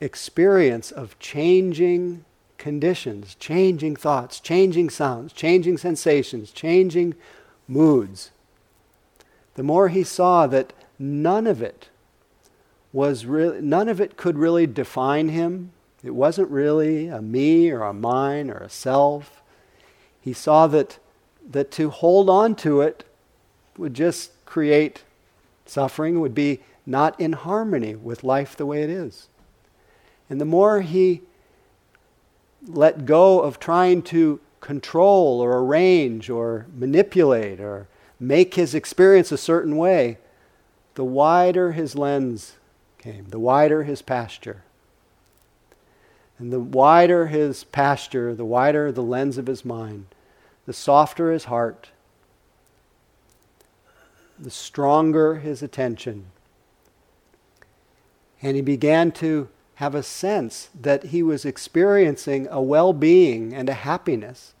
experience of changing conditions, changing thoughts, changing sounds, changing sensations, changing moods, the more he saw that none of it was really, none of it could really define him. It wasn't really a me or a mine or a self. He saw that, that to hold on to it would just create suffering, would be not in harmony with life the way it is. And the more he let go of trying to control or arrange or manipulate or make his experience a certain way, the wider his lens came, the wider his pasture. And the wider his pasture, the wider the lens of his mind, the softer his heart, the stronger his attention. And he began to have a sense that he was experiencing a well being and a happiness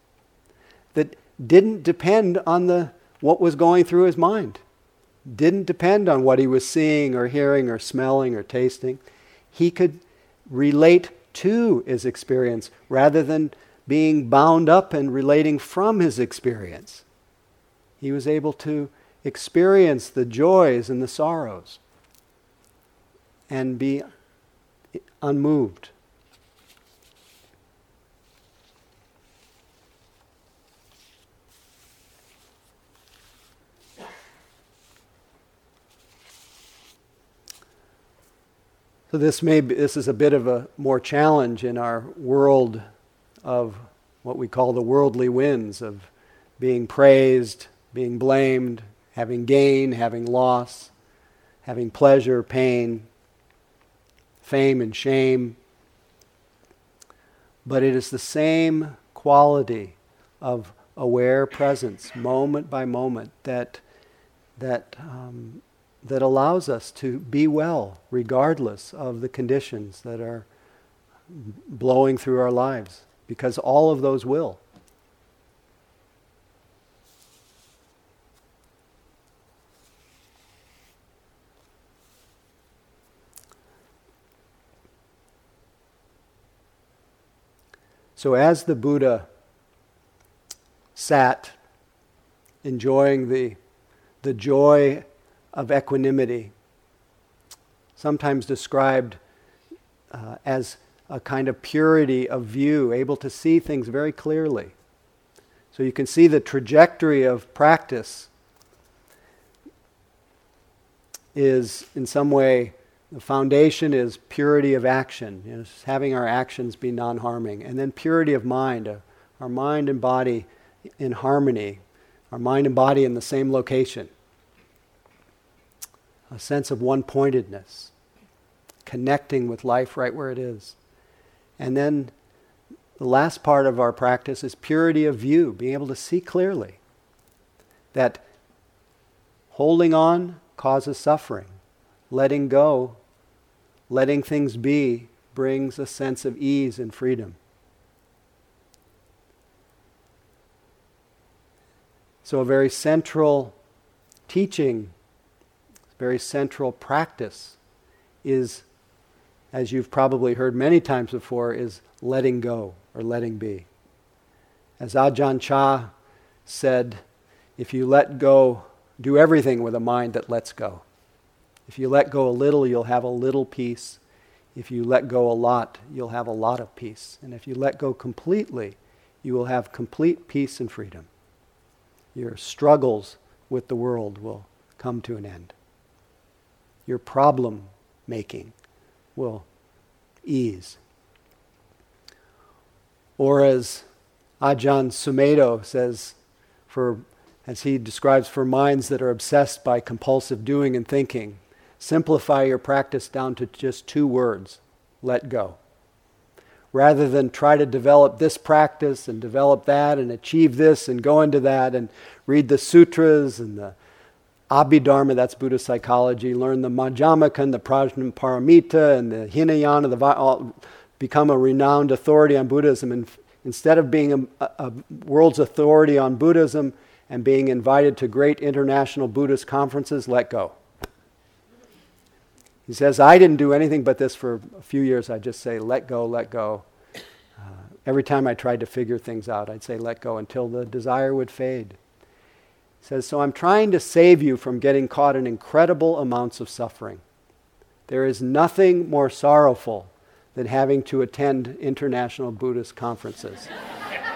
that didn't depend on the, what was going through his mind, didn't depend on what he was seeing or hearing or smelling or tasting. He could relate to his experience rather than being bound up and relating from his experience. He was able to experience the joys and the sorrows and be unmoved. So this may be, this is a bit of a more challenge in our world of what we call the worldly winds of being praised, being blamed, having gain, having loss, having pleasure, pain, fame and shame. But it is the same quality of aware presence, moment by moment, that that um, that allows us to be well regardless of the conditions that are blowing through our lives, because all of those will. So, as the Buddha sat enjoying the, the joy of equanimity, sometimes described uh, as a kind of purity of view, able to see things very clearly. So you can see the trajectory of practice is, in some way, the foundation is purity of action, having our actions be non harming, and then purity of mind, uh, our mind and body in harmony, our mind and body in the same location a sense of one pointedness, connecting with life right where it is. And then the last part of our practice is purity of view, being able to see clearly that holding on causes suffering, letting go, letting things be brings a sense of ease and freedom. So, a very central teaching very central practice is, as you've probably heard many times before, is letting go or letting be. As Ajahn Chah said, if you let go, do everything with a mind that lets go. If you let go a little, you'll have a little peace. If you let go a lot, you'll have a lot of peace. And if you let go completely, you will have complete peace and freedom. Your struggles with the world will come to an end your problem making will ease. Or as Ajahn Sumedho says, for, as he describes, for minds that are obsessed by compulsive doing and thinking, simplify your practice down to just two words let go. Rather than try to develop this practice and develop that and achieve this and go into that and read the sutras and the Abhidharma, that's Buddhist psychology, learn the Madhyamaka and the Prajnaparamita and the Hinayana, the, all, become a renowned authority on Buddhism. And instead of being a, a world's authority on Buddhism and being invited to great international Buddhist conferences, let go. He says, I didn't do anything but this for a few years. I'd just say, let go, let go. Uh, every time I tried to figure things out, I'd say, let go until the desire would fade He says, So I'm trying to save you from getting caught in incredible amounts of suffering. There is nothing more sorrowful than having to attend international Buddhist conferences.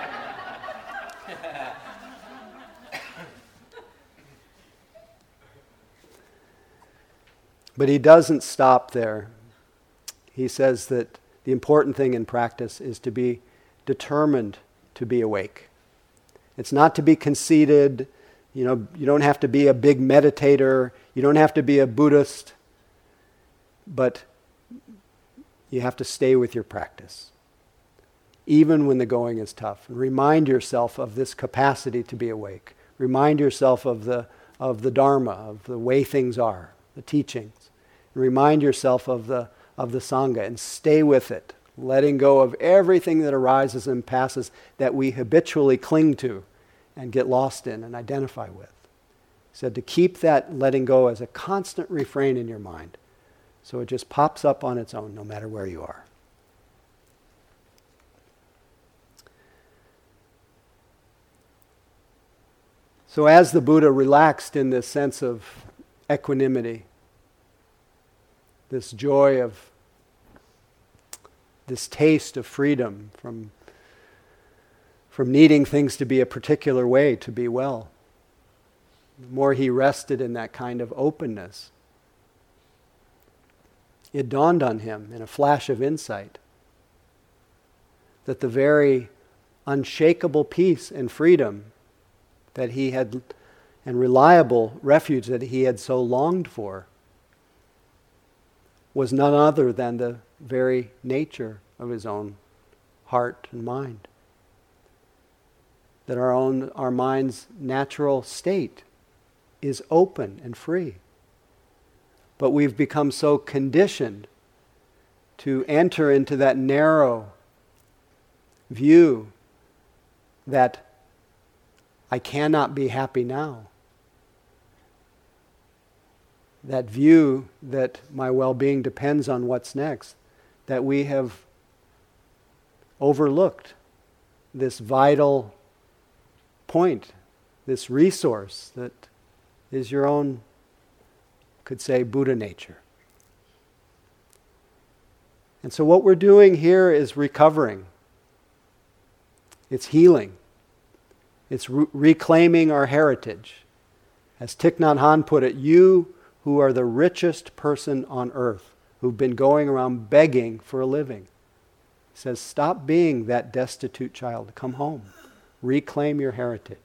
but he doesn't stop there. He says that the important thing in practice is to be determined to be awake. It's not to be conceited, you know, you don't have to be a big meditator, you don't have to be a Buddhist, but you have to stay with your practice. Even when the going is tough. Remind yourself of this capacity to be awake. Remind yourself of the, of the Dharma, of the way things are, the teachings. Remind yourself of the, of the Sangha and stay with it, letting go of everything that arises and passes that we habitually cling to and get lost in and identify with. He said to keep that letting go as a constant refrain in your mind so it just pops up on its own no matter where you are. So, as the Buddha relaxed in this sense of equanimity, this joy of this taste of freedom from from needing things to be a particular way to be well. The more he rested in that kind of openness, it dawned on him in a flash of insight that the very unshakable peace and freedom that he had and reliable refuge that he had so longed for was none other than the very nature of his own heart and mind. That our own our mind's natural state is open and free. But we've become so conditioned to enter into that narrow view that I cannot be happy now. That view that my well being depends on what's next, that we have overlooked this vital point, this resource that is your own, could say, Buddha nature. And so, what we're doing here is recovering, it's healing, it's re- reclaiming our heritage. As Thich Nhat Hanh put it, you who are the richest person on earth, who've been going around begging for a living, says, Stop being that destitute child. Come home. Reclaim your heritage.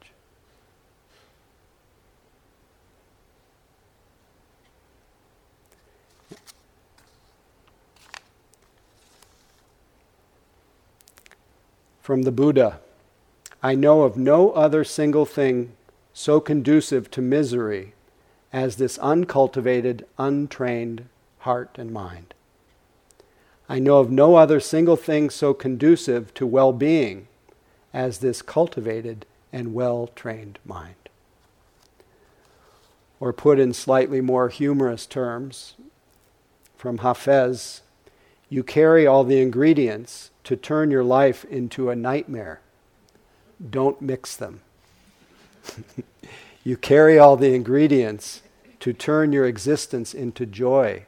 From the Buddha I know of no other single thing so conducive to misery as this uncultivated, untrained heart and mind. I know of no other single thing so conducive to well being as this cultivated and well trained mind. Or put in slightly more humorous terms, from Hafez, you carry all the ingredients to turn your life into a nightmare. Don't mix them. you carry all the ingredients to turn your existence into joy.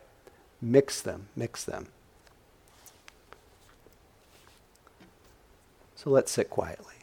Mix them, mix them. So let's sit quietly.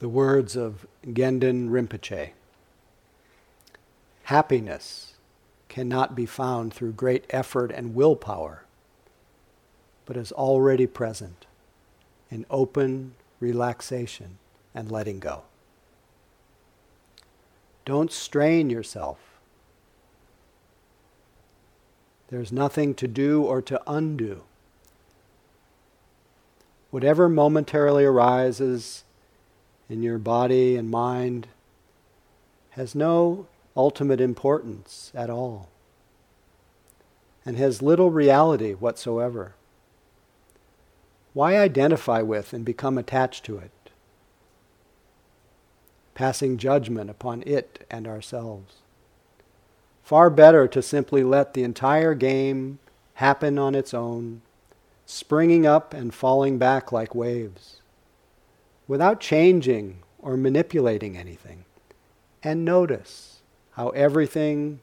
The words of Gendun Rinpoche Happiness cannot be found through great effort and willpower, but is already present in open relaxation and letting go. Don't strain yourself. There's nothing to do or to undo. Whatever momentarily arises in your body and mind has no ultimate importance at all and has little reality whatsoever. Why identify with and become attached to it? Passing judgment upon it and ourselves. Far better to simply let the entire game happen on its own, springing up and falling back like waves without changing or manipulating anything. And notice how everything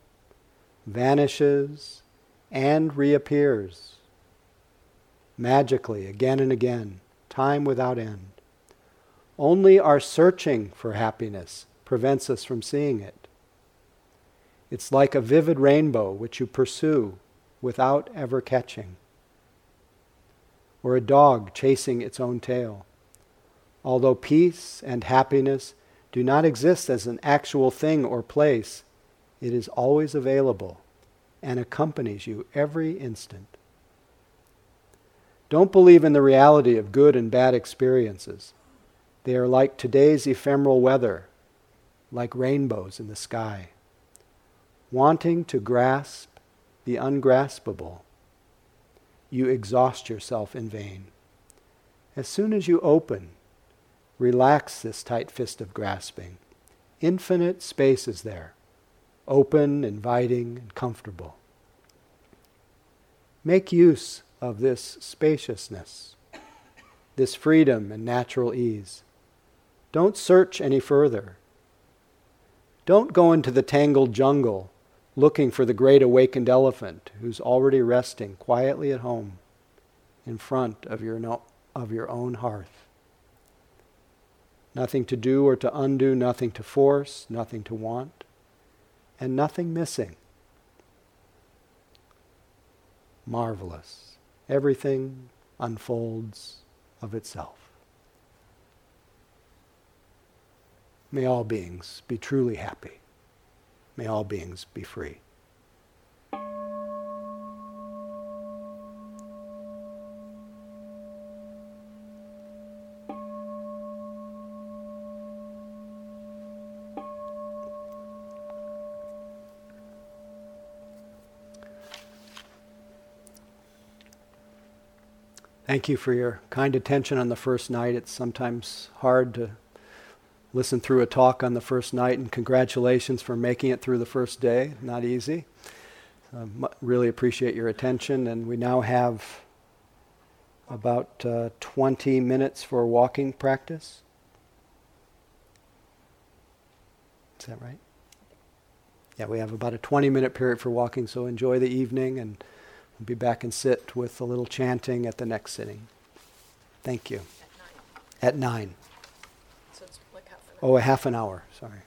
vanishes and reappears magically again and again, time without end. Only our searching for happiness prevents us from seeing it. It's like a vivid rainbow which you pursue without ever catching, or a dog chasing its own tail. Although peace and happiness do not exist as an actual thing or place, it is always available and accompanies you every instant. Don't believe in the reality of good and bad experiences. They are like today's ephemeral weather, like rainbows in the sky. Wanting to grasp the ungraspable, you exhaust yourself in vain. As soon as you open, relax this tight fist of grasping. Infinite space is there, open, inviting, and comfortable. Make use of this spaciousness, this freedom and natural ease. Don't search any further. Don't go into the tangled jungle looking for the great awakened elephant who's already resting quietly at home in front of your, no, of your own hearth. Nothing to do or to undo, nothing to force, nothing to want, and nothing missing. Marvelous. Everything unfolds of itself. May all beings be truly happy. May all beings be free. Thank you for your kind attention on the first night. It's sometimes hard to listen through a talk on the first night, and congratulations for making it through the first day. Not easy. Um, really appreciate your attention, and we now have about uh, 20 minutes for walking practice. Is that right? Yeah, we have about a 20 minute period for walking, so enjoy the evening and we'll be back and sit with a little chanting at the next sitting. Thank you. At nine. At nine. Oh, a half an hour, sorry.